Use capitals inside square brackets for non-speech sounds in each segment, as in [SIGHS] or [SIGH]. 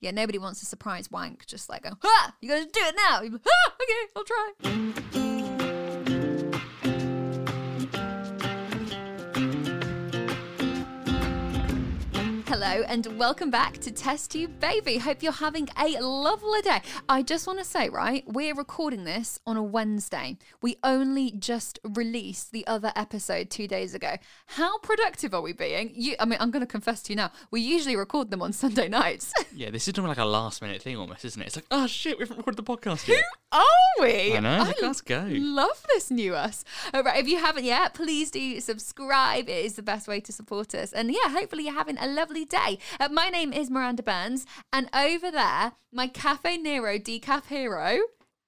Yeah, nobody wants a surprise wank. Just like, ha! You gotta do it now. Like, ah, okay, I'll try. Hello and welcome back to Test Tube Baby. Hope you're having a lovely day. I just want to say, right, we're recording this on a Wednesday. We only just released the other episode two days ago. How productive are we being? You, I mean, I'm going to confess to you now. We usually record them on Sunday [LAUGHS] nights. Yeah, this is doing like a last minute thing almost, isn't it? It's like, oh shit, we haven't recorded the podcast yet. Who are we? I know, let's go. Love this new us. All right, if you haven't yet, please do subscribe. It is the best way to support us. And yeah, hopefully you're having a lovely day. Uh, my name is Miranda Burns, and over there, my Cafe Nero decaf hero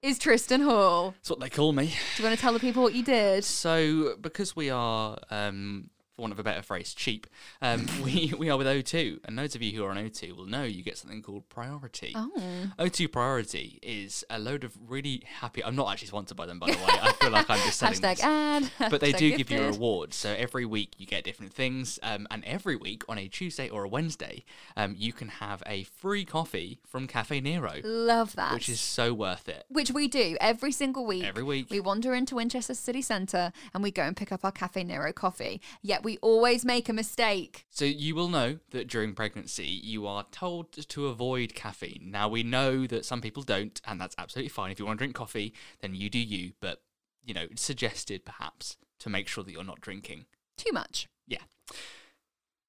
is Tristan Hall. That's what they call me. Do you want to tell the people what you did? So, because we are, um, for want of a better phrase, cheap, um, [LAUGHS] we, we are with O2. And those of you who are on O2 will know you get something called Priority. Oh. O2 Priority is a load of really happy. I'm not actually sponsored by them, by the way. I feel like I'm just selling Hashtag this. ad. [LAUGHS] but they do give you gifted. rewards. So every week you get different things, um, and every week on a Tuesday or a Wednesday, um, you can have a free coffee from Cafe Nero, Love that. which is so worth it. Which we do every single week. Every week. We wander into Winchester City Centre and we go and pick up our Cafe Nero coffee. Yet we always make a mistake. So you will know that during pregnancy you are told to avoid caffeine. Now we know that some people don't, and that's absolutely fine. If you want to drink coffee, then you do you. But you know, it's suggested perhaps to make sure that you're not drinking. Too much. Yeah.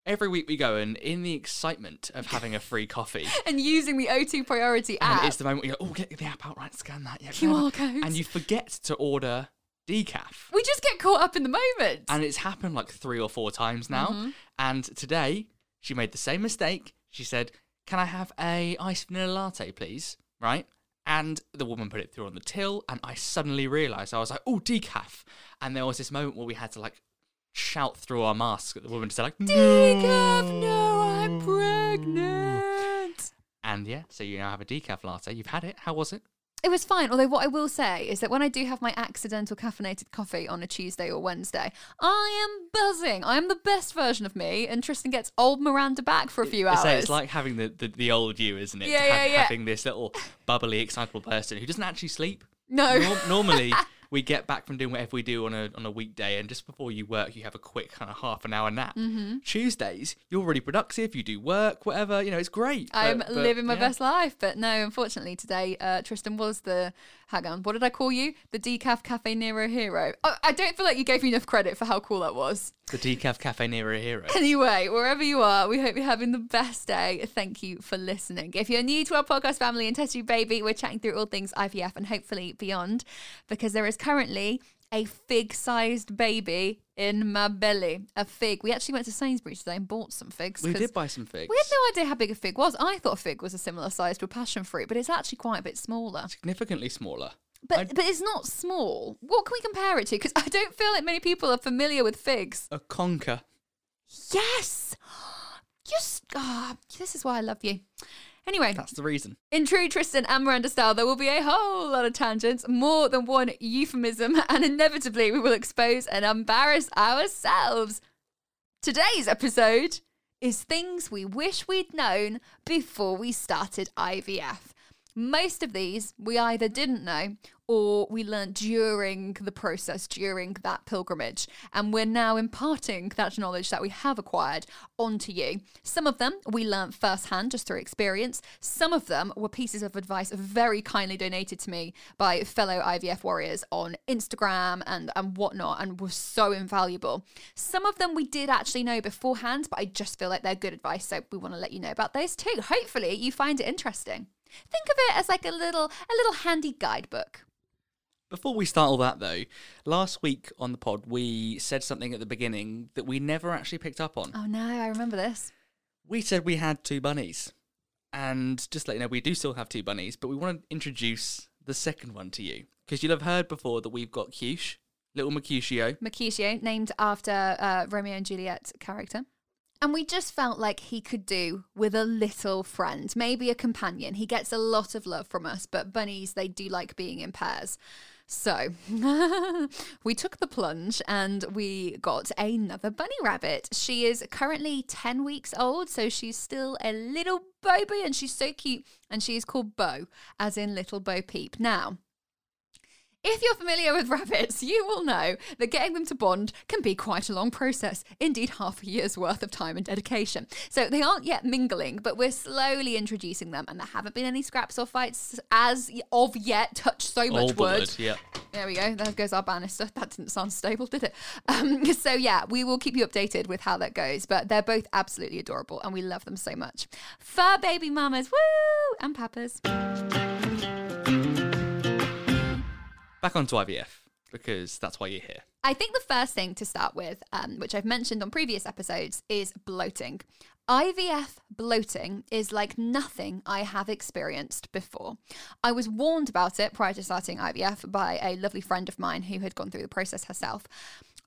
Every week we go, and in the excitement of having a free coffee, [LAUGHS] And using the O2 Priority app. and it's the moment you go, oh, get the app out, right? Scan that, yeah. QR come on." and you forget to order decaf. we just get caught up in the moment. And it's happened like three or four times now. Mm-hmm. And today she made the same mistake. She said, "Can I have a iced vanilla latte, please?" Right? And the woman put it through on the till, and I suddenly realised I was like, "Oh, decaf!" And there was this moment where we had to like shout through our masks at the woman to say like, Decaf, no, I'm pregnant. And yeah, so you now have a decaf latte. You've had it. How was it? It was fine. Although what I will say is that when I do have my accidental caffeinated coffee on a Tuesday or Wednesday, I am buzzing. I am the best version of me, and Tristan gets old Miranda back for a few hours. say it's like having the, the, the old you, isn't it? Yeah, have- yeah, yeah. Having this little bubbly, excitable person who doesn't actually sleep. no, Nor- normally, [LAUGHS] we get back from doing whatever we do on a on a weekday, and just before you work, you have a quick kind of half an hour nap. Mm-hmm. Tuesdays, you're really productive. You do work, whatever. You know, it's great. I'm but- but, living my yeah. best life. But no, unfortunately, today uh, Tristan was the hang on. What did I call you? The decaf cafe Nero hero. Oh, I don't feel like you gave me enough credit for how cool that was. The decaf cafe near a hero. Anyway, wherever you are, we hope you're having the best day. Thank you for listening. If you're new to our podcast family and Test Tube Baby, we're chatting through all things IVF and hopefully beyond because there is currently a fig sized baby in my belly. A fig. We actually went to Sainsbury's today and bought some figs. We did buy some figs. We had no idea how big a fig was. I thought a fig was a similar size to a passion fruit, but it's actually quite a bit smaller. Significantly smaller. But I- but it's not small. What can we compare it to? Because I don't feel like many people are familiar with figs. a conker. Yes. [GASPS] Just ah, this is why I love you. Anyway, That's the reason. in true Tristan and Miranda style, there will be a whole lot of tangents, more than one euphemism, [LAUGHS] and inevitably we will expose and embarrass ourselves. Today's episode is things we wish we'd known before we started IVF. Most of these we either didn't know or we learned during the process, during that pilgrimage. And we're now imparting that knowledge that we have acquired onto you. Some of them we learned firsthand just through experience. Some of them were pieces of advice very kindly donated to me by fellow IVF warriors on Instagram and, and whatnot, and were so invaluable. Some of them we did actually know beforehand, but I just feel like they're good advice. So we want to let you know about those too. Hopefully, you find it interesting. Think of it as like a little a little handy guidebook. Before we start all that, though, last week on the pod, we said something at the beginning that we never actually picked up on. Oh no, I remember this. We said we had two bunnies. And just to let you know, we do still have two bunnies, but we want to introduce the second one to you. Because you'll have heard before that we've got Cush, little Mercutio. Mercutio, named after uh, Romeo and Juliet character. And we just felt like he could do with a little friend, maybe a companion. He gets a lot of love from us, but bunnies, they do like being in pairs. So [LAUGHS] we took the plunge and we got another bunny rabbit. She is currently 10 weeks old, so she's still a little baby and she's so cute. And she is called Bo, as in Little Bo Peep. Now, if you're familiar with rabbits, you will know that getting them to bond can be quite a long process, indeed, half a year's worth of time and dedication. So they aren't yet mingling, but we're slowly introducing them, and there haven't been any scraps or fights as of yet. Touch so much All wood. wood, yeah. There we go. There goes our banister. That didn't sound stable, did it? Um, [LAUGHS] so yeah, we will keep you updated with how that goes. But they're both absolutely adorable, and we love them so much. Fur baby mamas, woo, and papas. Back onto IVF, because that's why you're here. I think the first thing to start with, um, which I've mentioned on previous episodes, is bloating. IVF bloating is like nothing I have experienced before. I was warned about it prior to starting IVF by a lovely friend of mine who had gone through the process herself.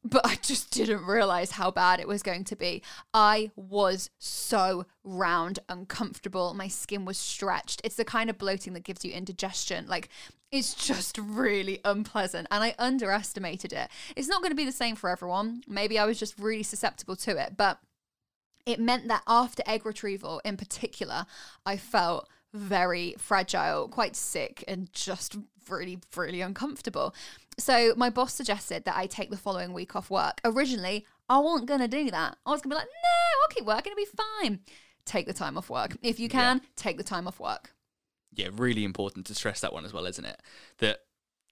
But I just didn't realize how bad it was going to be. I was so round, and uncomfortable. My skin was stretched. It's the kind of bloating that gives you indigestion. Like, it's just really unpleasant. And I underestimated it. It's not going to be the same for everyone. Maybe I was just really susceptible to it. But it meant that after egg retrieval in particular, I felt very fragile, quite sick, and just really, really uncomfortable. So my boss suggested that I take the following week off work. Originally, I wasn't gonna do that. I was gonna be like, no, I'll keep working, it'll be fine. Take the time off work. If you can, take the time off work. Yeah, really important to stress that one as well, isn't it? That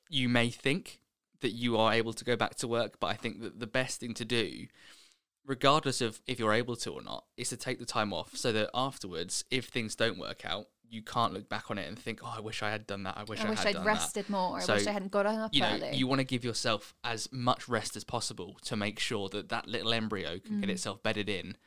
you may think that you are able to go back to work, but I think that the best thing to do, regardless of if you're able to or not, is to take the time off so that afterwards, if things don't work out, you can't look back on it and think, "Oh, I wish I had done that. I wish I, I wish had I'd done rested that." more. I So, wish I hadn't got up you know, early. you want to give yourself as much rest as possible to make sure that that little embryo can Mm. get itself bedded in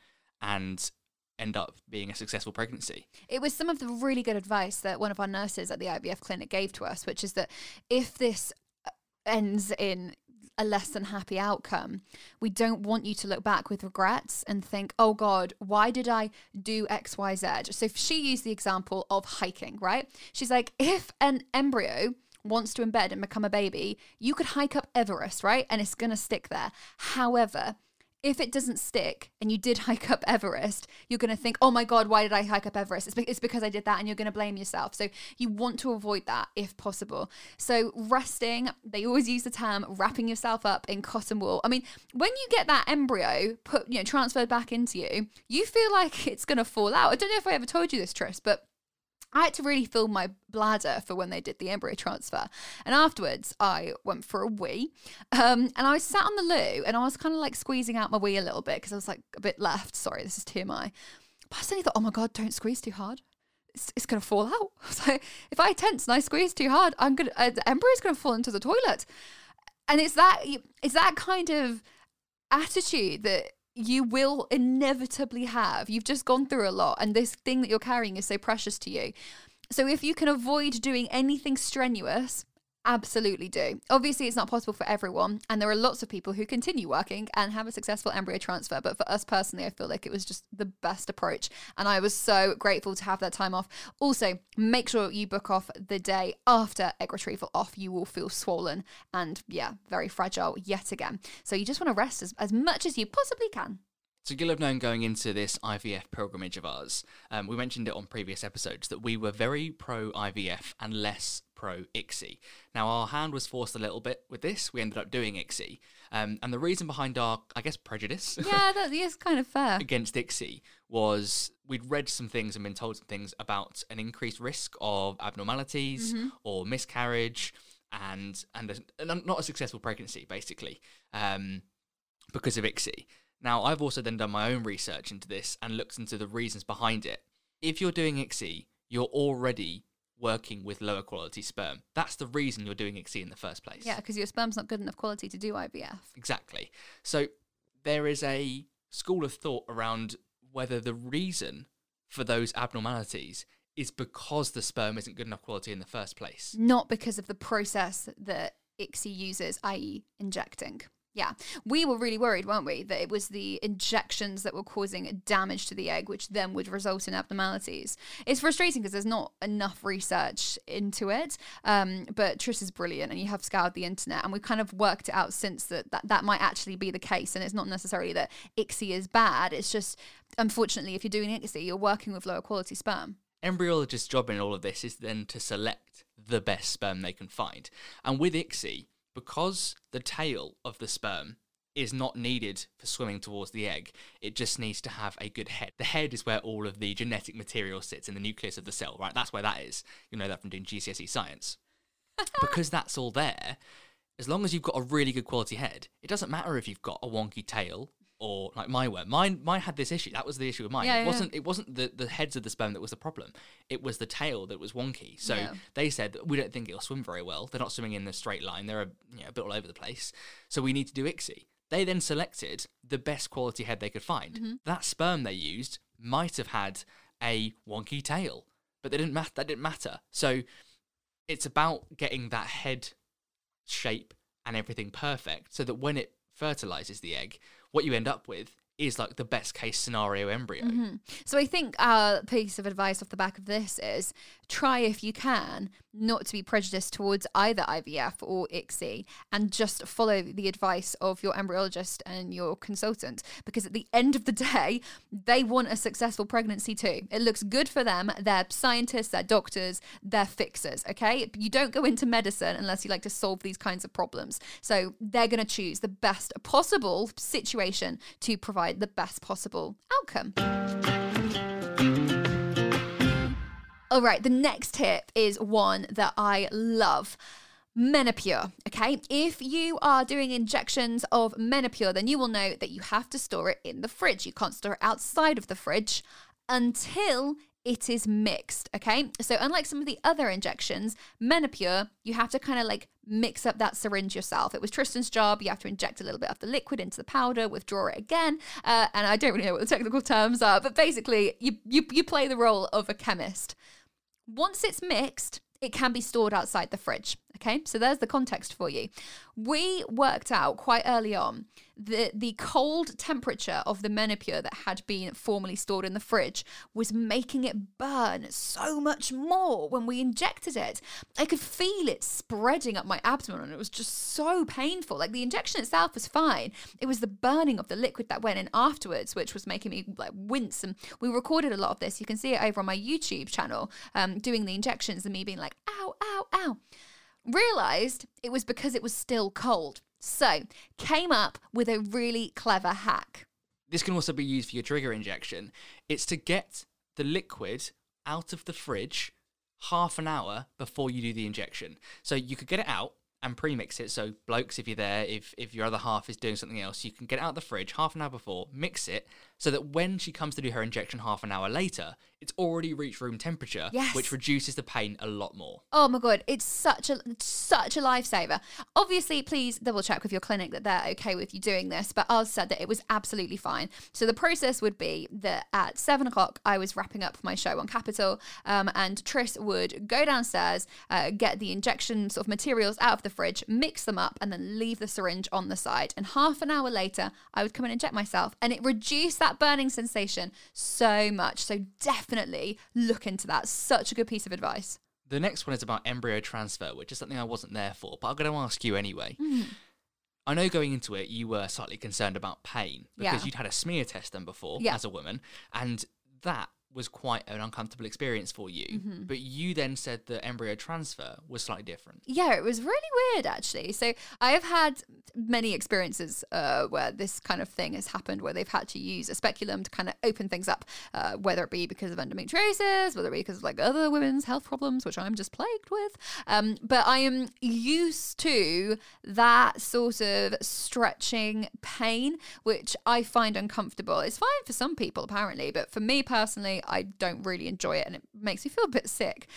and end up being a successful pregnancy. It was some of the really good advice that one of our nurses at the IVF clinic gave to us, which is that if this uh, ends in a less than happy outcome, we don't want you to look back with regrets and think, oh God, why did I do XYZ? So she used the example of hiking, right? She's like, if an embryo wants to embed and become a baby, you could hike up Everest, right? And it's going to stick there. However, if it doesn't stick and you did [LAUGHS] hike up Everest, you're going to think, oh my God, why did I hike up Everest? It's, be- it's because I did that, and you're going to blame yourself. So you want to avoid that if possible. So resting, they always use the term wrapping yourself up in cotton wool. I mean, when you get that embryo put, you know, transferred back into you, you feel like it's going to fall out. I don't know if I ever told you this, Tris, but I had to really fill my bladder for when they did the embryo transfer. And afterwards, I went for a wee. Um, and I sat on the loo and I was kind of like squeezing out my wee a little bit because I was like a bit left. Sorry, this is TMI. But I suddenly thought, oh my God, don't squeeze too hard. It's, it's going to fall out. [LAUGHS] So if I tense and I squeeze too hard, I'm gonna, uh, the embryo's going to fall into the toilet. And it's that, it's that kind of attitude that you will inevitably have. You've just gone through a lot, and this thing that you're carrying is so precious to you. So, if you can avoid doing anything strenuous, absolutely do. Obviously, it's not possible for everyone, and there are lots of people who continue working and have a successful embryo transfer. But for us personally, I feel like it was just the best approach, and I was so grateful to have that time off. Also, make sure you book off the day after egg retrieval off. You will feel swollen and, yeah, very fragile yet again. So, you just want to rest as, as much as you possibly can. So you'll have known going into this IVF pilgrimage of ours, um, we mentioned it on previous episodes that we were very pro IVF and less pro ICSI. Now, our hand was forced a little bit with this. We ended up doing ICSI. Um, and the reason behind our, I guess, prejudice [LAUGHS] Yeah, that is kind of fair. against ICSI was we'd read some things and been told some things about an increased risk of abnormalities or miscarriage and and a, not a successful pregnancy, basically, um, because of ICSI. Now, I've also then done my own research into this and looked into the reasons behind it. If you're doing ICSI, you're already working with lower quality sperm. That's the reason you're doing ICSI in the first place. Yeah, because your sperm's not good enough quality to do IVF. Exactly. So there is a school of thought around whether the reason for those abnormalities is because the sperm isn't good enough quality in the first place. not because of the process that ICSI uses, i.e., injecting. Yeah, we were really worried, weren't we, that it was the injections that were causing damage to the egg, which then would result in abnormalities. It's frustrating because there's not enough research into it. Um, but Tris is brilliant, and you have scoured the internet, and we've kind of worked it out since that that, that might actually be the case. And it's not necessarily that ICSI is bad. It's just, unfortunately, if you're doing ICSI, you're working with lower quality sperm. Embryologist's job in all of this is then to select the best sperm they can find. And with ICSI, because the tail of the sperm is not needed for swimming towards the egg, it just needs to have a good head. The head is where all of the genetic material sits in the nucleus of the cell, right? That's where that is. You know that from doing GCSE science. [LAUGHS] because that's all there, as long as you've got a really good quality head, it doesn't matter if you've got a wonky tail or like mine were. Mine mine had this issue. That was the issue with mine. Yeah, it yeah. wasn't it wasn't the, the heads of the sperm that was the problem. It was the tail that was wonky. So Yeah. they said that we don't think it'll swim very well. They're not swimming in a straight line. They're a, you know, a bit all over the place. So we need to do ICSI. They then selected the best quality head they could find. Mm-hmm. That sperm they used might have had a wonky tail, but they didn't matter. That didn't matter. So it's about getting that head shape and everything perfect so that when it fertilizes the egg, what you end up with is like the best case scenario embryo. Mm-hmm. So I think our piece of advice off the back of this is try if you can not to be prejudiced towards either IVF or ICSI and just follow the advice of your embryologist and your consultant because at the end of the day they want a successful pregnancy too. It looks good for them. They're scientists, they're doctors, they're fixers, okay? You don't go into medicine unless you like to solve these kinds of problems. So they're going to choose the best possible situation to provide the best possible outcome. All right, the next tip is one that I love. Menopur, okay? If you are doing injections of Menopur, then you will know that you have to store it in the fridge. You can't store it outside of the fridge until it is mixed, okay? So, unlike some of the other injections, Menopur, you have to kind of like mix up that syringe yourself. It was Tristan's job. You have to inject a little bit of the liquid into the powder, withdraw it again. Uh, and I don't really know what the technical terms are, but basically, you, you, you play the role of a chemist. Once it's mixed, it can be stored outside the fridge. Okay, so there's the context for you. We worked out quite early on that the cold temperature of the Menopur that had been formerly stored in the fridge was making it burn so much more when we injected it. I could feel it spreading up my abdomen and it was just so painful. Like the injection itself was fine. It was the burning of the liquid that went in afterwards, which was making me like wince. And we recorded a lot of this. You can see it over on my YouTube channel, um, doing the injections and me being like, ow, ow, ow realized it was because it was still cold. So, came up with a really clever hack. This can also be used for your trigger injection. It's to get the liquid out of the fridge half an hour before you do the injection. So you could get it out and pre-mix it. So blokes, if you're there, if if your other half is doing something else, you can get out of the fridge half an hour before, mix it, so that when she comes to do her injection half an hour later, it's already reached room temperature, Yes. which reduces the pain a lot more. Oh my god, it's such a such a lifesaver. Obviously, please double check with your clinic that they're okay with you doing this. But ours said that it was absolutely fine. So the process would be that at seven o'clock, I was wrapping up my show on Capital, um, and Tris would go downstairs, uh, get the injection sort of materials out of the fridge, mix them up, and then leave the syringe on the side. And half an hour later, I would come and inject myself, and it reduced that burning sensation so much. So definitely look into that. Such a good piece of advice. The next one is about embryo transfer, which is something I wasn't there for, but I'm going to ask you anyway. Hmm. I know going into it, you were slightly concerned about pain because Yeah. you'd had a smear test done before Yeah. as a woman, and that was quite an uncomfortable experience for you, Mm-hmm. but you then said the embryo transfer was slightly different. Yeah, it was really weird actually. So I have had many experiences uh, where this kind of thing has happened, where they've had to use a speculum to kind of open things up, uh, whether it be because of endometriosis, whether it be because of like other women's health problems, which I'm just plagued with. Um, but I am used to that sort of stretching pain, which I find uncomfortable. It's fine for some people apparently, but for me personally, I don't really enjoy it, and it makes me feel a bit sick.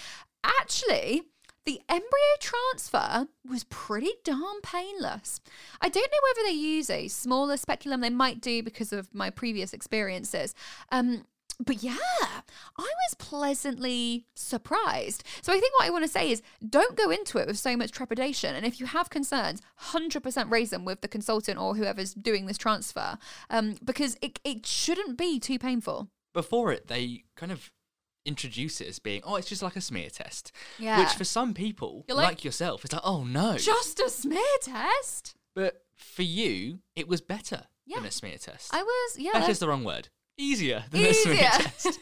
Actually, the embryo transfer was pretty darn painless. I don't know whether they use a smaller speculum. They might do because of my previous experiences. Um, but yeah, I was pleasantly surprised. So I think what I want to say is don't go into it with so much trepidation. And if you have concerns, 100% raise them with the consultant or whoever's doing this transfer um, because it, it shouldn't be too painful. Before it, they kind of introduce it as being, oh, it's just like a smear test. Yeah. Which for some people, like, like, yourself, it's like, oh no. Just a smear test? but for you, it was better than a smear test. I was, yeah. Just the wrong word. Easier than easier. [LAUGHS] test.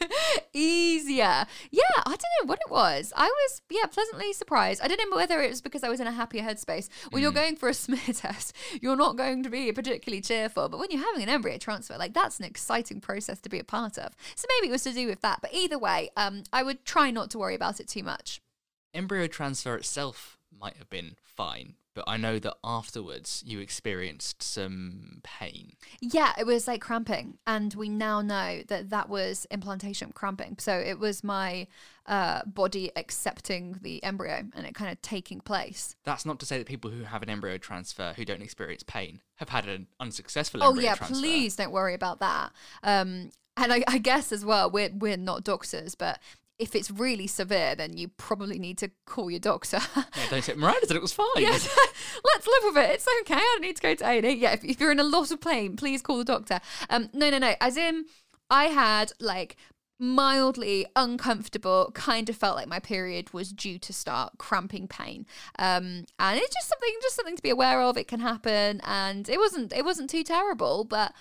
easier. Yeah i don't know what it was. I was yeah pleasantly surprised. I don't know whether it was because i was in a happier headspace when Mm. you're going for a [LAUGHS] smear test you're not going to be particularly cheerful but when you're having an embryo transfer like that's an exciting process to be a part of. So maybe it was to do with that but either way um i would try not to worry about it too much. Embryo transfer itself might have been fine, but I know that afterwards you experienced some pain. Yeah, it was like cramping, and we now know that that was implantation cramping. So it was my uh, body accepting the embryo and it kind of taking place. That's not to say that people who have an embryo transfer who don't experience pain have had an unsuccessful Oh yeah, transfer. please don't worry about that. Um, and I, I guess as well, we're we're not doctors, but if it's really severe, then you probably need to call your doctor. [LAUGHS] Yeah, don't say Miranda said it was fine. Yes, [LAUGHS] let's live with it. It's okay. I don't need to go to A&E. Yeah, if, if you're in a lot of pain, please call the doctor. Um, no, no, no. As in, I had like mildly uncomfortable, kind of felt like my period was due to start, cramping pain. Um, and it's just something, just something to be aware of. It can happen, and it wasn't, it wasn't too terrible, but.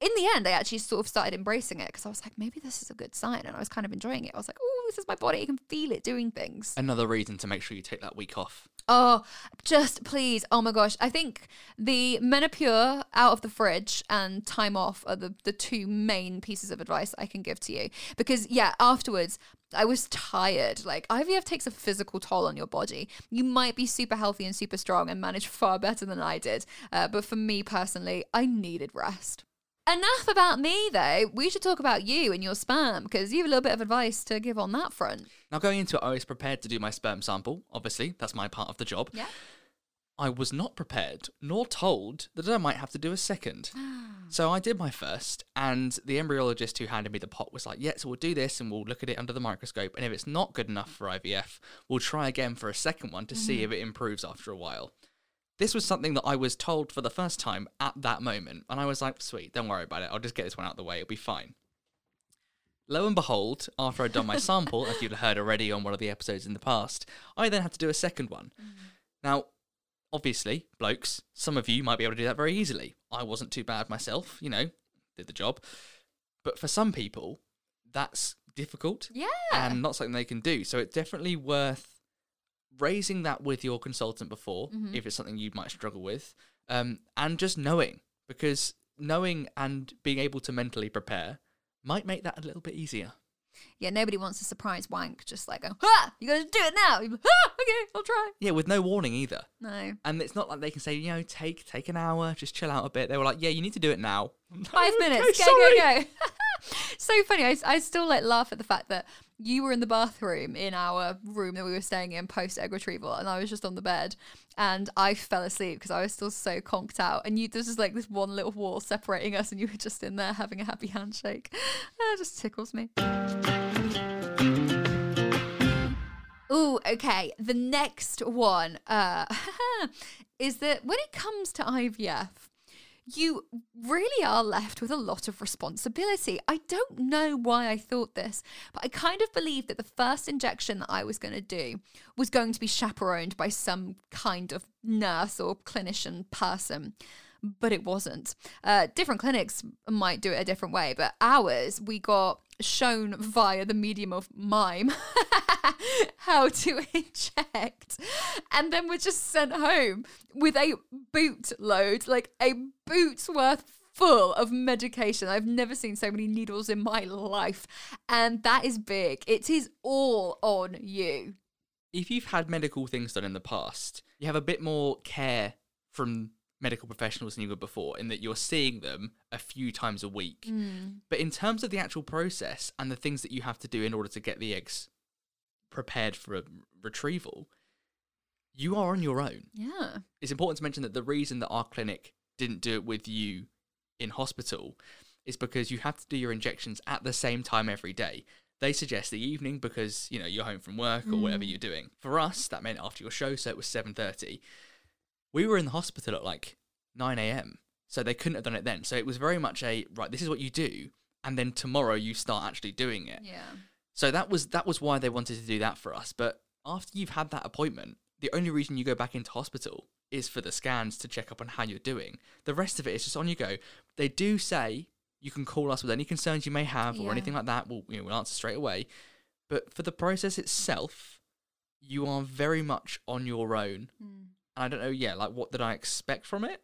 In the end, I actually sort of started embracing it because I was like, maybe this is a good sign. And I was kind of enjoying it. I was like, this is my body. I can feel it doing things. Another reason to make sure you take that week off. Oh, just please. Oh my gosh. I think the Menopur out of the fridge and time off are the, the two main pieces of advice I can give to you. Because, yeah, afterwards, I was tired. Like, IVF takes a physical toll on your body. You might be super healthy and super strong and manage far better than I did. Uh, but for me personally, I needed rest. Enough about me, though. We should talk about you and your sperm because you have a little bit of advice to give on that front. Now, going into it, I was prepared to do my sperm sample. Obviously, that's my part of the job. Yeah. I was not prepared nor told that I might have to do a second. [GASPS] so I did my first, and the embryologist who handed me the pot was like, Yeah, so we'll do this and we'll look at it under the microscope. And if it's not good enough for IVF, we'll try again for a second one to see mm-hmm. if it improves after a while. This was something that I was told for the first time at that moment. And I was like, Sweet, don't worry about it. I'll just get this one out of the way. It'll be fine. Lo and behold, after I'd done my [LAUGHS] sample, as you'd heard already on one of the episodes in the past, I then had to do a second one. Mm-hmm. Now, obviously, blokes, some of you might be able to do that very easily. I wasn't too bad myself, you know, did the job. But for some people, that's difficult Yeah. and not something they can do. So it's definitely worth raising that with your consultant before, Mm-hmm. if it's something you might struggle with, um, and just knowing, because knowing and being able to mentally prepare might make that a little bit easier. Yeah, nobody wants a surprise wank. Just like, go, ah, you gotta do it now. Like, ah, okay, I'll try. Yeah, with no warning either. No. And it's not like they can say, you know, take take an hour, just chill out a bit. They were like, yeah, you need to do it now. Five [LAUGHS] Okay, minutes. Go, sorry. go, go. [LAUGHS] so funny. I, I still like laugh at the fact that you were in the bathroom in our room that we were staying in post egg retrieval, and I was just on the bed, and I fell asleep because I was still so conked out. And you, there's just like this one little wall separating us, and you were just in there having a happy [LAUGHS] handshake. That just tickles me. Ooh, okay. The next one uh, [LAUGHS] is that when it comes to IVF, you really are left with a lot of responsibility. I don't know why I thought this, but I kind of believed that the first injection that I was going to do was going to be chaperoned by some kind of nurse or clinician person. But it wasn't. Uh, different clinics might do it a different way, but ours, we got shown via the medium of mime [LAUGHS] how to [LAUGHS] inject. And then we're just sent home with a boot load like a boot's worth full of medication. I've never seen so many needles in my life. And that is big. It is all on you. If you've had medical things done in the past, you have a bit more care from medical professionals than you would before in that you're seeing them a few times a week. Mm. But in terms of the actual process and the things that you have to do in order to get the eggs prepared for a retrieval, you are on your own. yeah It's important to mention that the reason that our clinic didn't do it with you in hospital is because you have to do your injections at the same time every day. They suggest the evening because you know you're home from work or whatever mm. you're doing. For us, that meant after your show, so it was seven thirty. We were in the hospital at like nine a.m., so they couldn't have done it then. So it was very much a right. This is what you do, and then tomorrow you start actually doing it. yeah So that was that was why they wanted to do that for us. But after you've had that appointment, the only reason you go back into hospital is for the scans to check up on how you're doing. The rest of it is just on you go. They do say you can call us with any concerns you may have or anything like that. We'll you know, we'll answer straight away. But for the process itself, you are very much on your own. Hmm. And I don't know, yeah, like what did I expect from it?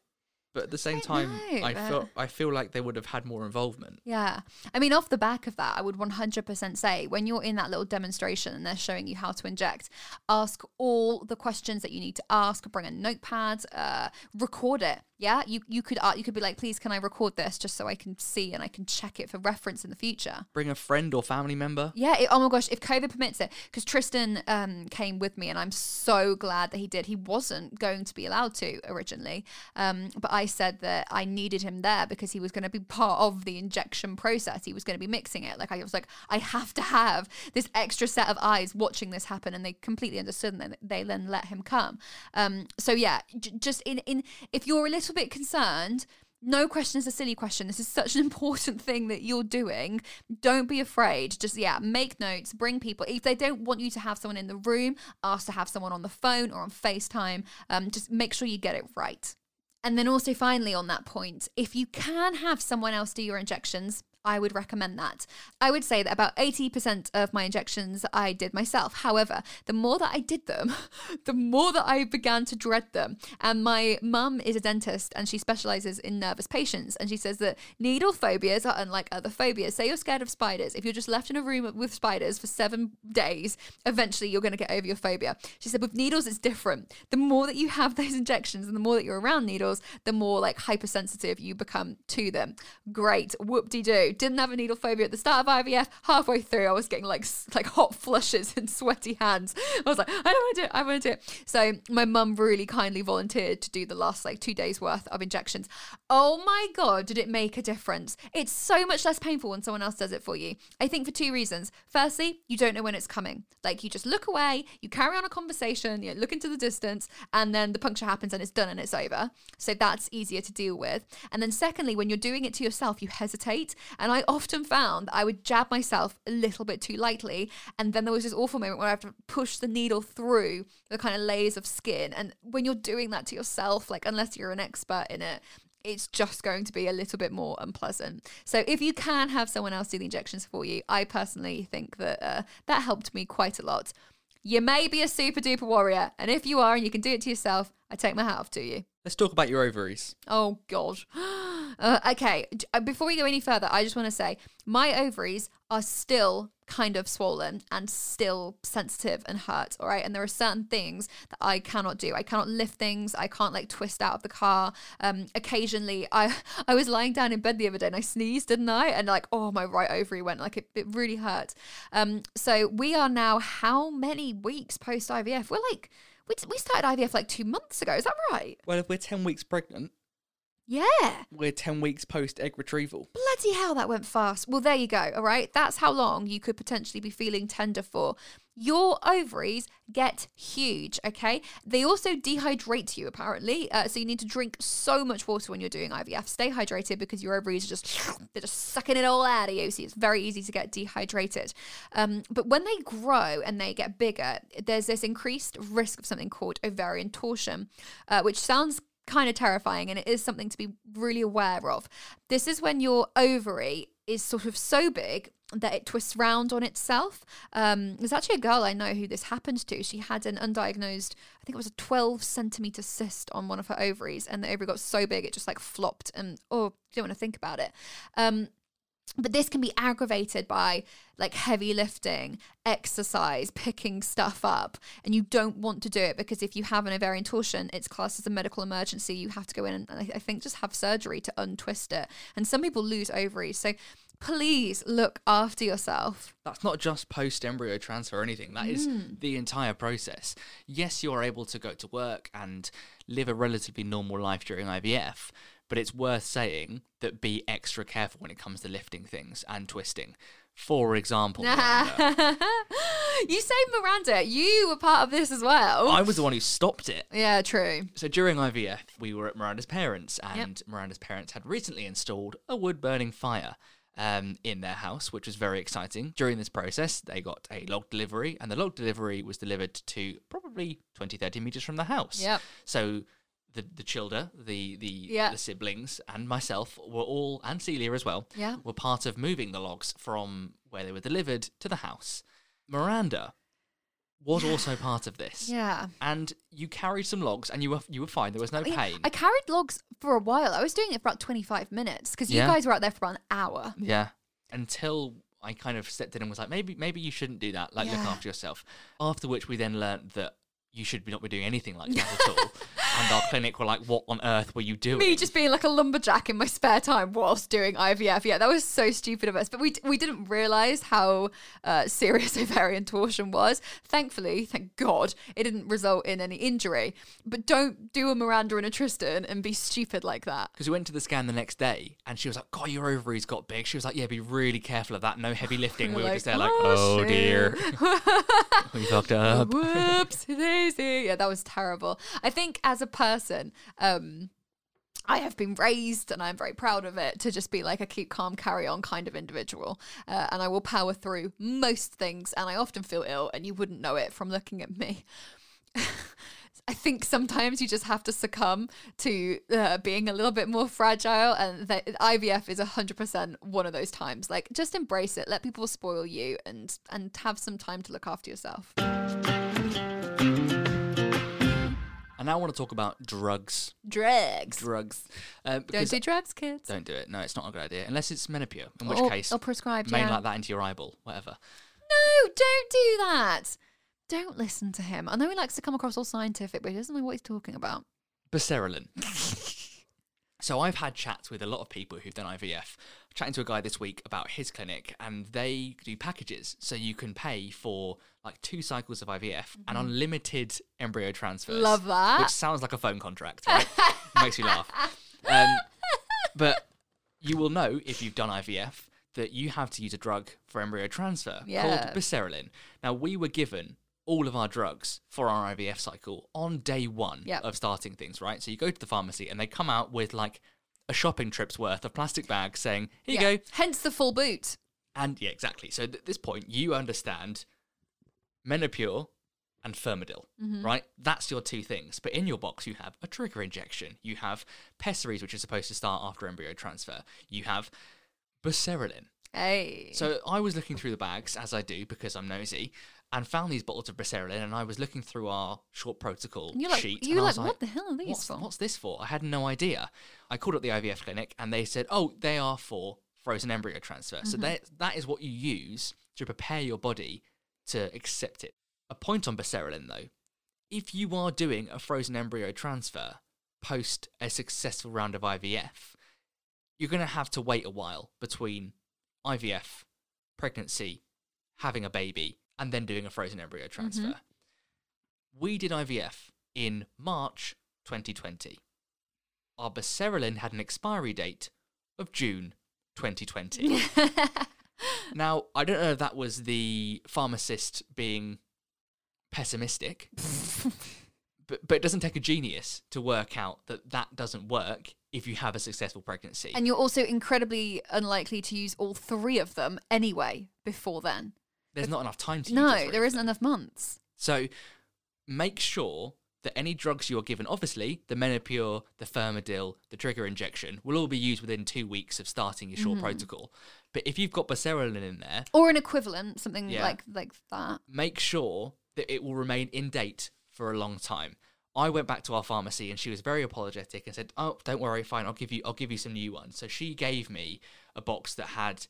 But at the same don't time, know, I feel I feel like they would have had more involvement. Yeah. I mean, off the back of that, I would 100% say when you're in that little demonstration and they're showing you how to inject, ask all the questions that you need to ask, bring a notepad, uh, record it. Yeah. You, you could, uh, you could be like, please, can I record this just so I can see and I can check it for reference in the future? Bring a friend or family member. Yeah. It, oh my gosh. If COVID permits it, because Tristan um, came with me and I'm so glad that he did. He wasn't going to be allowed to originally. Um, but I said that I needed him there because he was going to be part of the injection process. He was going to be mixing it. Like I was like, I have to have this extra set of eyes watching this happen. And they completely understood and then they then let him come. Um, so yeah, j- just in, in, if you're a little bit concerned, no question is a silly question. This is such an [LAUGHS] important thing that you're doing. Don't be afraid. Just, yeah, make notes, bring people. If they don't want you to have someone in the room, ask to have someone on the phone or on FaceTime. Um, just make sure you get it right. And then also, finally, on that point, if you can have someone else do your injections, I would recommend that. I would say that about 80% of my injections I did myself. However, the more that I did them, [LAUGHS] the more that I began to dread them. And my mum is a dentist and she specializes in nervous patients. And she says that needle phobias are unlike other phobias. Say you're scared of spiders. If you're just left in a room with spiders for seven days, eventually you're going to get over your phobia. She said with needles, it's different. The more that you have [LAUGHS] those injections and the more that you're around needles, the more like hypersensitive you become to them. Great. Whoop de doo. Didn't have a needle phobia at the start of IVF. Halfway through, I was getting like like hot flushes [LAUGHS] and sweaty hands. I was like, I don't want to do it. I want to do it. So my mum really kindly volunteered to do the last like two days worth of injections. Oh my god, did it make a difference? It's so much less painful when someone else does it for you. I think for two reasons. Firstly, you don't know when it's coming. Like you just look away, you carry on a conversation, you look into the distance, and then the puncture happens and it's done and it's over. So that's easier to deal with. And then secondly, when you're doing it to yourself, you hesitate. And I often found that I would jab myself a little bit too lightly. And then there was this awful moment where I have to push the needle through the kind of layers of skin. And when you're doing that to yourself, like unless you're an expert in it, it's just going to be a little bit more unpleasant. So if you can have someone else do the injections for you, I personally think that uh, that helped me quite a lot. You may be a super duper warrior, and if you are and you can do it to yourself, I take my hat off to you. Let's talk about your ovaries. Oh God. [GASPS] Uh, okay, uh, before we go any further, I just want to say my ovaries are still kind of swollen and still sensitive and hurt. All right, and there are certain things that I cannot do. I cannot lift things. I can't like twist out of the car. Um, occasionally, I [LAUGHS] I was lying down in bed the other day and I sneezed, didn't I? And like, oh, my right ovary went like it, it really hurt. Um, so we are now how many weeks post IVF? We're like. We, we started IVF like two months ago. Is that right? Well, if we're 10 weeks pregnant, Yeah. we're 10 weeks post egg retrieval. Bloody hell, that went fast. Well, there you go. All right. That's how long you could potentially be feeling tender for. Your ovaries get huge, okay? They also dehydrate you, apparently. Uh, so you need to drink so much water when you're doing IVF. Stay hydrated because your ovaries are just, [SNIFFS] they're just sucking it all out of you. So it's very easy to get dehydrated. Um, but when they grow and they get bigger, there's this increased risk of something called ovarian torsion, uh, which sounds kind of terrifying and it is something to be really aware of. This is when your ovary is sort of so big that it twists round on itself. Um, there's actually a girl I know who this happened to. She had an undiagnosed, I think it was a 12 centimeter cyst on one of her ovaries, and the ovary got so big it just like flopped. And oh, you don't want to think about it. Um, but this can be aggravated by like heavy lifting, exercise, picking stuff up, and you don't want to do it because if you have an ovarian torsion, it's classed as a medical emergency. You have to go in and I think just have surgery to untwist it. And some people lose ovaries. So please look after yourself. That's not just post embryo transfer or anything. That is mm. the entire process. Yes, you're able to go to work and live a relatively normal life during IVF, but it's worth saying that be extra careful when it comes to lifting things and twisting. For example, [LAUGHS] you say Miranda, you were part of this as well. I was the one who stopped it. yeah, true. So during IVF, we were at Miranda's parents, and Miranda's parents had recently installed a wood burning fire um, in their house, which was very exciting. During this process, they got a log delivery, and the log delivery was delivered to probably 20, 30 meters from the house. Yep. So the the childer, the the, Yeah. the siblings, and myself were all, and Celia as well, Yeah. were part of moving the logs from where they were delivered to the house. Miranda was also part of this Yeah. and you carried some logs and you were you were fine there was no Yeah, pain I carried logs for a while. I was doing it for about 25 minutes because you Yeah. guys were out there for about an hour. yeah until i kind of stepped in and was like maybe maybe you shouldn't do that like look after yourself after which we then learnt that you should not be doing anything like [LAUGHS] that at all and our clinic were like what on earth were you doing Me just being like a lumberjack in my spare time whilst doing IVF. Yeah, that was so stupid of us. But we we didn't realize how uh, serious [LAUGHS] ovarian torsion was. Thankfully, thank God, it didn't result in any injury. But don't do a Miranda and a Tristan and be stupid like that. because we went to the scan the next day and she was like god your ovaries got big she was like yeah be really careful of that no heavy [LAUGHS] lifting we We're were like, just there like "Oh, oh dear [LAUGHS] we fucked up Whoops, daisy. Yeah, that was terrible. I think as a person, um, I have been raised and I'm very proud of it to just be like a keep calm, carry on kind of individual. Uh, and I will power through most things. And I often feel ill, and you wouldn't know it from looking at me. [LAUGHS] I think sometimes you just have to succumb to uh, being a little bit more fragile, and IVF is hundred percent one of those times. Like, just embrace it. Let people spoil you, and and have some time to look after yourself. And now i want to talk about drugs Drugs. drugs uh, Don't do drugs, kids. Don't do it. No, it's not a good idea. Unless it's Menopur, in which Or- case, or prescribed, main yeah. like that into your eyeball, whatever. No, don't do that. Don't listen to him. I know he likes to come across all scientific, but he doesn't know what he's talking about. Buserelin. [LAUGHS] so I've had chats with a lot of people who've done IVF. Chatting to a guy this week about his clinic, and they do packages, so you can pay for like two cycles of IVF and unlimited embryo transfers. Mm-hmm. Love that. Which sounds like a phone contract, right? Makes me laugh. Um, [LAUGHS] but you will know if you've done IVF that you have to use a drug for embryo transfer Yeah. called Buserelin. Now, we were given all of our drugs for our IVF cycle on day one Yep. of starting things, right? So you go to the pharmacy and they come out with like a shopping trip's worth of plastic bags saying, here you go. Hence the full boot. And yeah, exactly. So at this point, you understand Menopur and Fyremadel, Mm-hmm. right? That's your two things. But in your box, you have a trigger injection. You have pessaries, which is supposed to start after embryo transfer. You have Buserelin. Hey. So I was looking through the bags, as I do because I'm nosy, and found these bottles of Buserelin, and I was looking through our short protocol You're like- sheet. you're and I like, "What the hell are these what's, for?" What's this for? I had no idea. I called up the IVF clinic, and they said, "Oh, they are for frozen embryo transfer. So Mm-hmm. that that is what you use to prepare your body to accept it." A point on Buserelin, though, if you are doing a frozen embryo transfer post a successful round of IVF, you're going to have to wait a while between IVF, pregnancy, having a baby, and then doing a frozen embryo mm-hmm. transfer. We did IVF in March 2020. Our Buserelin had an expiry date of June 2020. [LAUGHS] now, I don't know if that was the pharmacist being pessimistic, [LAUGHS] but, but it doesn't take a genius to work out that that doesn't work if you have a successful pregnancy. and you're also incredibly unlikely to use all three of them anyway before then. There's not enough time to use No, there isn't enough months. So make sure that any drugs you are given, obviously, the Menopur, the Fyremadel, the trigger injection, will all be used within two weeks of starting your short Mm-hmm. protocol. But if you've got Buserelin in there, Or an equivalent, something Yeah. like like that. make sure that it will remain in date for a long time. I went back to our pharmacy and she was very apologetic and said, "Oh, don't worry, fine. I'll give you I'll give you some new ones." So she gave me a box that had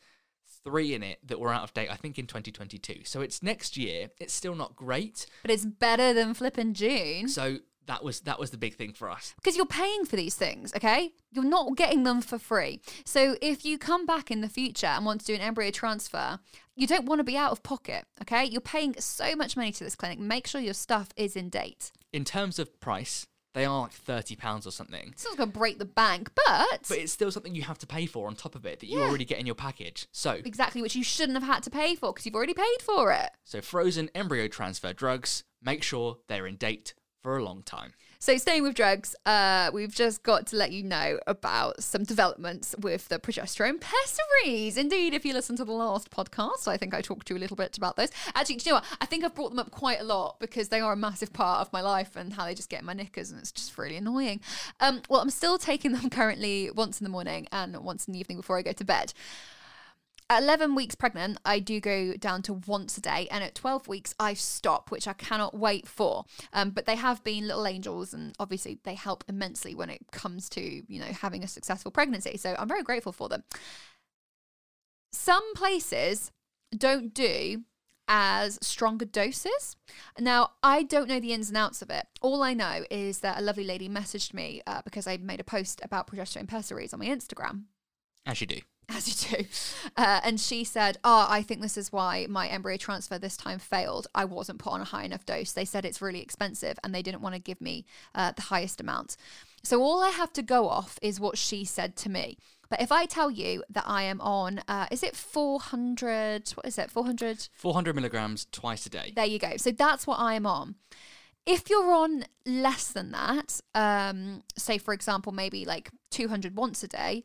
three in it that were out of date, I think in 2022. So it's next year. It's still not great. But it's better than flipping June. So that was that was the big thing for us. because you're paying for these things, okay? You're not getting them for free. So if you come back in the future and want to do an embryo transfer, you don't want to be out of pocket, okay? You're paying so much money to this clinic. Make sure your stuff is in date. In terms of price, they are like 30 pounds or something. It's not going to break the bank, but, But it's still something you have to pay for on top of it that you Yeah. already get in your package. So exactly which you shouldn't have had to pay for because you've already paid for it. so frozen embryo transfer drugs, make sure they're in date for a long time. So, staying with drugs, uh, we've just got to let you know about some developments with the progesterone pessaries. Indeed, if you listen to the last podcast, I think I talked to you a little bit about those. Actually, do you know what? I think I've brought them up quite a lot because they are a massive part of my life and how they just get in my knickers, and it's just really annoying. Um, well, I'm still taking them [LAUGHS] currently once in the morning and once in the evening before I go to bed. At 11 weeks pregnant, I do go down to once a day, and at 12 weeks, I stop, which I cannot wait for. Um, but they have been little angels, and obviously, they help immensely when it comes to you know having a successful pregnancy. So I'm very grateful for them. Some places don't do as stronger doses. Now, I don't know the ins and outs of it. All I know is that a lovely lady messaged me uh, because I made a post about progesterone pessaries on my Instagram As you do. As you do. Uh, and she said, Oh, I think this is why my embryo transfer this time failed. I wasn't put on a high enough dose. They said it's really expensive and they didn't want to give me uh, the highest amount. So all I have to go off is what she said to me. But if I tell you that I am on, uh, is it 400? What is it? 400? 400 milligrams twice a day. There you go. So that's what I am on. If you're on less than that, um, say for example, maybe like 200 once a day,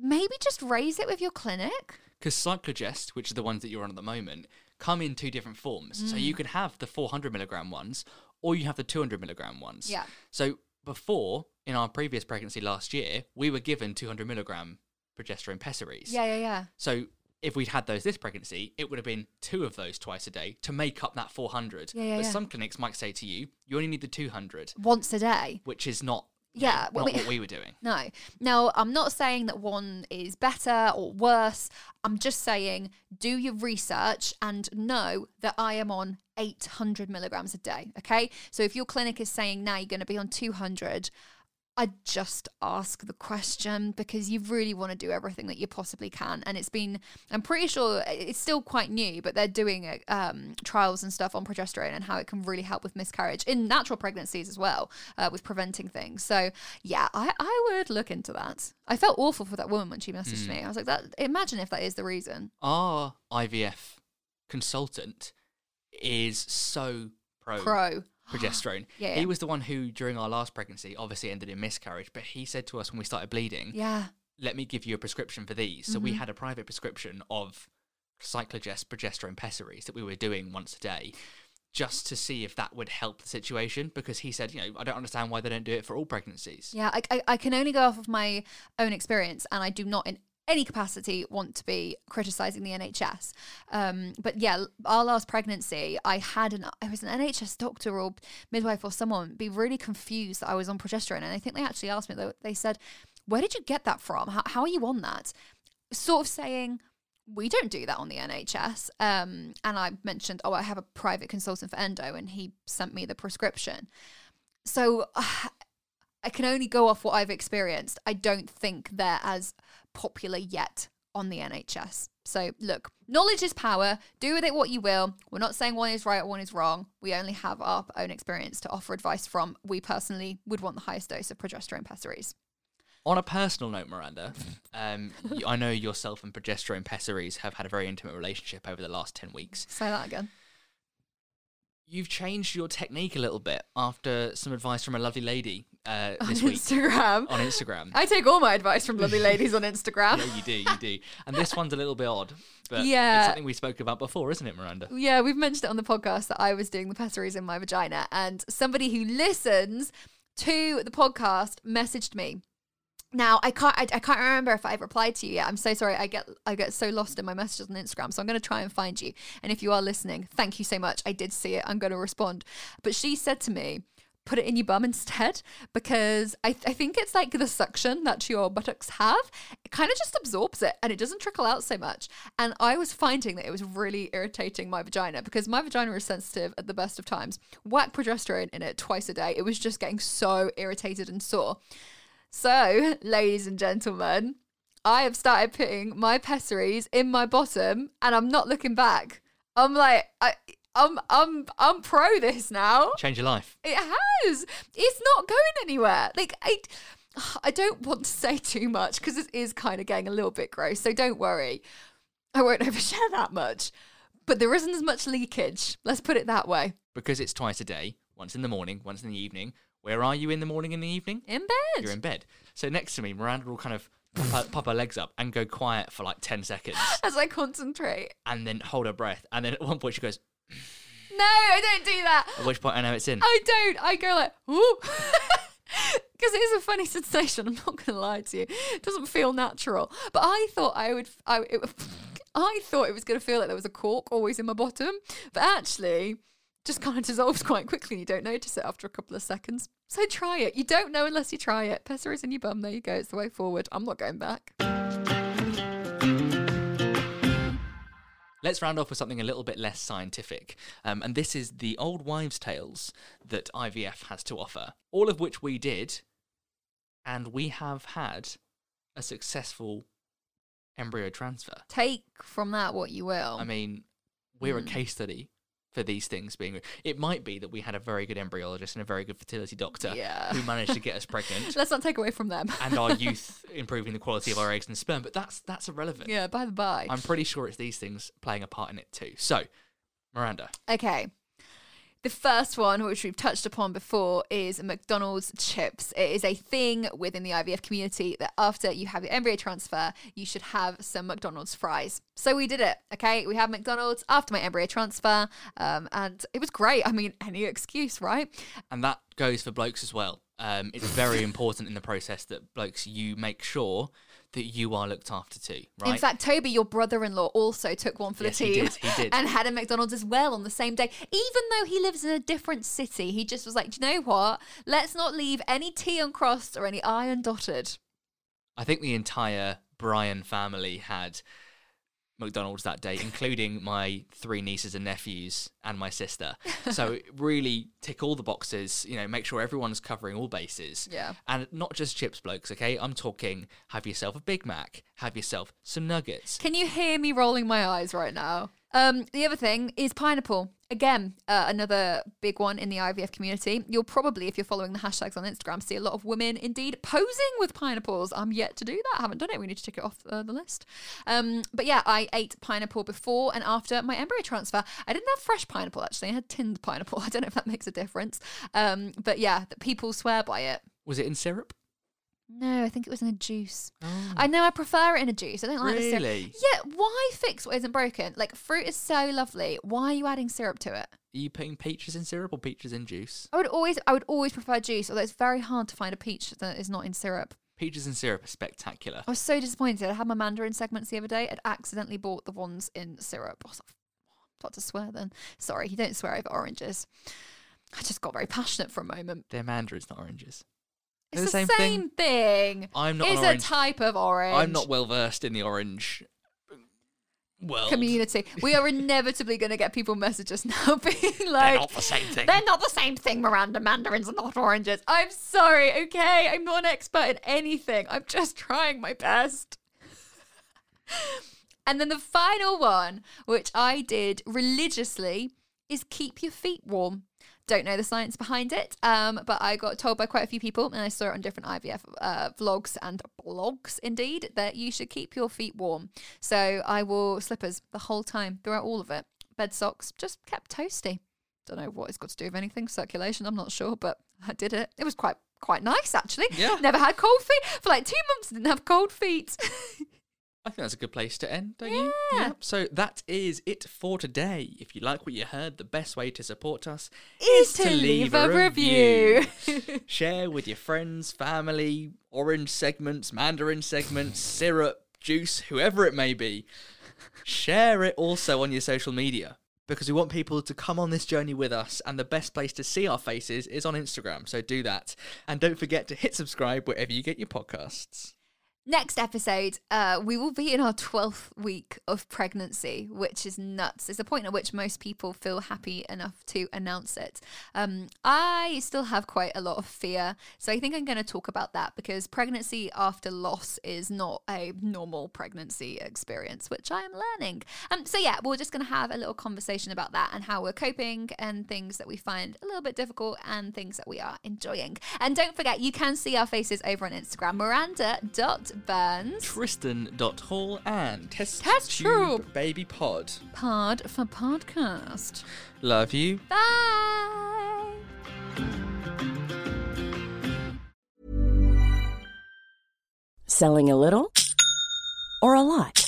maybe just raise it with your clinic. Because Cyclogest, which are the ones that you're on at the moment, come in two different forms. So Mm. you can have the 400 milligram ones or you have the 200 milligram ones. Yeah. So before, in our previous pregnancy last year, we were given 200 milligram progesterone pessaries. Yeah, yeah, yeah. So if we'd had those this pregnancy, it would have been two of those twice a day to make up that 400. Yeah, yeah, but yeah. some clinics might say to you, you only need the 200, Once a day. which is not, Yeah, not we- what [LAUGHS] we were doing. No. Now, I'm not saying that one is better or worse. I'm just saying do your research and know that I am on 800 milligrams a day. Okay. So if your clinic is saying now you're going to be on 200, I just ask the question because you really want to do everything that you possibly can. And it's been, I'm pretty sure it's still quite new, but they're doing um, trials and stuff on progesterone and how it can really help with miscarriage in natural pregnancies as well, uh, with preventing things. So yeah, I, I would look into that. I felt awful for that woman when she messaged me. I was like, that. Imagine if that is the reason. Our IVF consultant is so pro, Pro. Progesterone. [GASPS] Yeah, He yeah. was the one who, during our last pregnancy, obviously ended in miscarriage, but he said to us when we started bleeding, Yeah. let me give you a prescription for these. So Mm-hmm. we had a private prescription of Cyclogest progesterone pessaries that we were doing once a day just to see if that would help the situation because he said, you know, I don't understand why they don't do it for all pregnancies. Yeah, I, I, I can only go off of my own experience, and I do not in any capacity want to be criticizing the NHS. Um, but yeah, our last pregnancy, I had an I was an NHS doctor or midwife or someone be really confused that I was on progesterone, and I think they actually asked me. They, they said, "Where did you get that from? How, how are you on that?" Sort of saying. We don't do that on the NHS. Um, and I mentioned, oh, I have a private consultant for endo, and he sent me the prescription. So [SIGHS] I can only go off what I've experienced. I don't think they're as popular yet on the NHS. So, look, knowledge is power. Do with it what you will. We're not saying one is right or one is wrong. We only have our own experience to offer advice from. We personally would want the highest dose of progesterone pessaries. On a personal note, Miranda, um, I know yourself and progesterone pessaries have had a very intimate relationship over the last 10 weeks. Say that again. You've changed your technique a little bit after some advice from a lovely lady uh, [LAUGHS] on this week Instagram. on Instagram. I take all my advice from lovely [LAUGHS] ladies on Instagram. yeah, you do, you do. And this one's a little bit odd, but Yeah. it's something we spoke about before, isn't it, Miranda? Yeah, we've mentioned it on the podcast that I was doing the pessaries in my vagina, and somebody who listens to the podcast messaged me. Now I can't I, I can't remember if I've replied to you yet. I'm so sorry. I get I get so lost in my messages on Instagram. So I'm going to try and find you. And if you are listening, thank you so much. I did see it. I'm going to respond. But she said to me, put it in your bum instead because I, I think it's like the suction that your buttocks have. It kind of just absorbs it and it doesn't trickle out so much. And I was finding that it was really irritating my vagina because my vagina is sensitive at the best of times. Whack progesterone in it twice a day. It was just getting so irritated and sore. So, [LAUGHS] ladies and gentlemen, I have started putting my pessaries in my bottom and I'm not looking back. I'm like, I, I'm, I'm, I'm pro this now. Change your life. It has. It's not going anywhere. Like I, [SIGHS] I don't want to [LAUGHS] say too much because it is kind of getting a little bit gross. So don't worry. I won't [LAUGHS] overshare that much. But there isn't as much leakage. Let's put it that way. Because it's twice a day, once in the morning, once in the evening. Where are you in the morning and the evening? In bed. You're in bed. So next to me, Miranda will kind of pop her, pop her legs up and go quiet for like 10 seconds [LAUGHS] As I concentrate. and then hold her breath. And then at one point she goes, No, I don't do that. at which point I know it's in. I don't. I go like, ooh. [LAUGHS] Because it is a funny sensation. I'm not going to lie to you. It doesn't feel natural. But I thought I would. I, it, [LAUGHS] I thought it was going to feel like there was a cork always in my bottom. But actually, just kind of dissolves quite quickly. And you don't notice it after a couple of seconds. So try it. You don't know unless you try it. Pessaries in your bum. There you go. It's the way forward. I'm not going back. Let's round off with something a little bit less scientific. Um, and this is the old wives' tales that IVF has to offer, all of which we did. And we have had a successful embryo transfer. Take from that what you will. I mean, we're a case study for these things being. It might be that we had a very good embryologist and a very good fertility doctor Yeah. who managed to get us pregnant. [LAUGHS] Let's not take away from them. and our [LAUGHS] youth improving the quality of our eggs and sperm, but that's that's irrelevant. yeah, by the by. I'm pretty sure it's these things playing a part in it too. So, Miranda, Okay. The first one, which we've touched upon before, is McDonald's chips. It is a thing within the IVF community that after you have your embryo transfer, you should have some McDonald's fries. So we did it. Okay, we had McDonald's after my embryo transfer, um, and it was great. I mean, any excuse, right? and that goes for blokes as well. Um, it's very [LAUGHS] important in the process that blokes you make sure that you are looked after too, right? In fact, Toby, your brother-in-law, also took one for Yes, the he team. did, he did. And had a McDonald's as well on the same day. Even though he lives in a different city, he just was like, Do you know what? Let's not leave any T uncrossed or any I undotted. I think the entire Brian family had McDonald's that day, including [LAUGHS] my three nieces and nephews and my sister. So really tick all the boxes, you know, make sure everyone's covering all bases. Yeah. And not just chips, blokes, okay? I'm talking have yourself a Big Mac, have yourself some nuggets. Can you hear me rolling my eyes right now? Um, the other thing is pineapple. Again, uh, another big one in the IVF community. You'll probably, if you're following the hashtags on Instagram, see a lot of women indeed posing with pineapples. I'm yet to do that. I haven't done it. We need to tick it off uh, the list. Um, but yeah, I ate pineapple before and after my embryo transfer. I didn't have fresh pineapple actually. I had tinned pineapple. [LAUGHS] I don't know if that makes a difference. Um, but yeah, people swear by it. Was it in syrup? No, I think it was in a juice. I oh. know I prefer it in a juice. I don't like the syrup. Really? Yeah, why fix what isn't broken? Like fruit is so lovely. Why are you adding syrup to it? Are you putting peaches in syrup or peaches in juice? I would always I would always prefer juice, although it's very hard to find a peach that is not in syrup. Peaches in syrup are spectacular. I was so disappointed. I had my mandarin segments the other day. I'd accidentally bought the ones in syrup. I was like, about to swear then. Sorry, you don't swear over oranges. I just got very passionate for a moment. They're mandarins, not oranges. It's the same, thing. I'm not It's a type of orange. I'm not well versed in the orange world. community. We are inevitably going to get people message us [LAUGHS] now being like, They're not the same thing. They're not the same thing, Miranda. Mandarins are not oranges. I'm sorry, okay? I'm not an expert in anything. I'm just trying my best. [LAUGHS] and then the final one, which I did religiously, is keep your feet warm. Don't know the science behind it, um, but I got told by quite a few people, and I saw it on different IVF uh, vlogs and blogs, indeed, that you should keep your feet warm. So I wore slippers the whole time throughout all of it. Bed socks just kept toasty. don't know what it's got to do with anything circulation. I'm not sure, but I did it. It was quite quite nice actually. Yeah. Never had cold feet for like two months. Didn't have cold feet. [LAUGHS] I think that's a good place to end, don't you? Yeah. So that is it for today. If you like what you heard, the best way to support us Is to leave a review. [LAUGHS] Share with your friends, family, orange segments, mandarin segments, syrup, juice, whoever it may be. Share it also on your social media because we want people to come on this journey with us, and the best place to see our faces is on Instagram. So do that. And don't forget to hit subscribe wherever you get your podcasts. Next episode, uh, we will be in our 12th week of pregnancy, which is nuts. It's the point at which most people feel happy enough to announce it. Um, I still have quite a lot of fear. So I think I'm going to talk about that because pregnancy after loss is not a normal pregnancy experience, which I am learning. Um, so yeah, we're just going to have a little conversation about that and how we're coping and things that we find a little bit difficult and things that we are enjoying. And don't forget, you can see our faces over on Instagram, Miranda.burns. Tristan.hall and Test, Test Tube Tube. Baby Pod. Pod for podcast. Love you. Bye. Selling a little or a lot?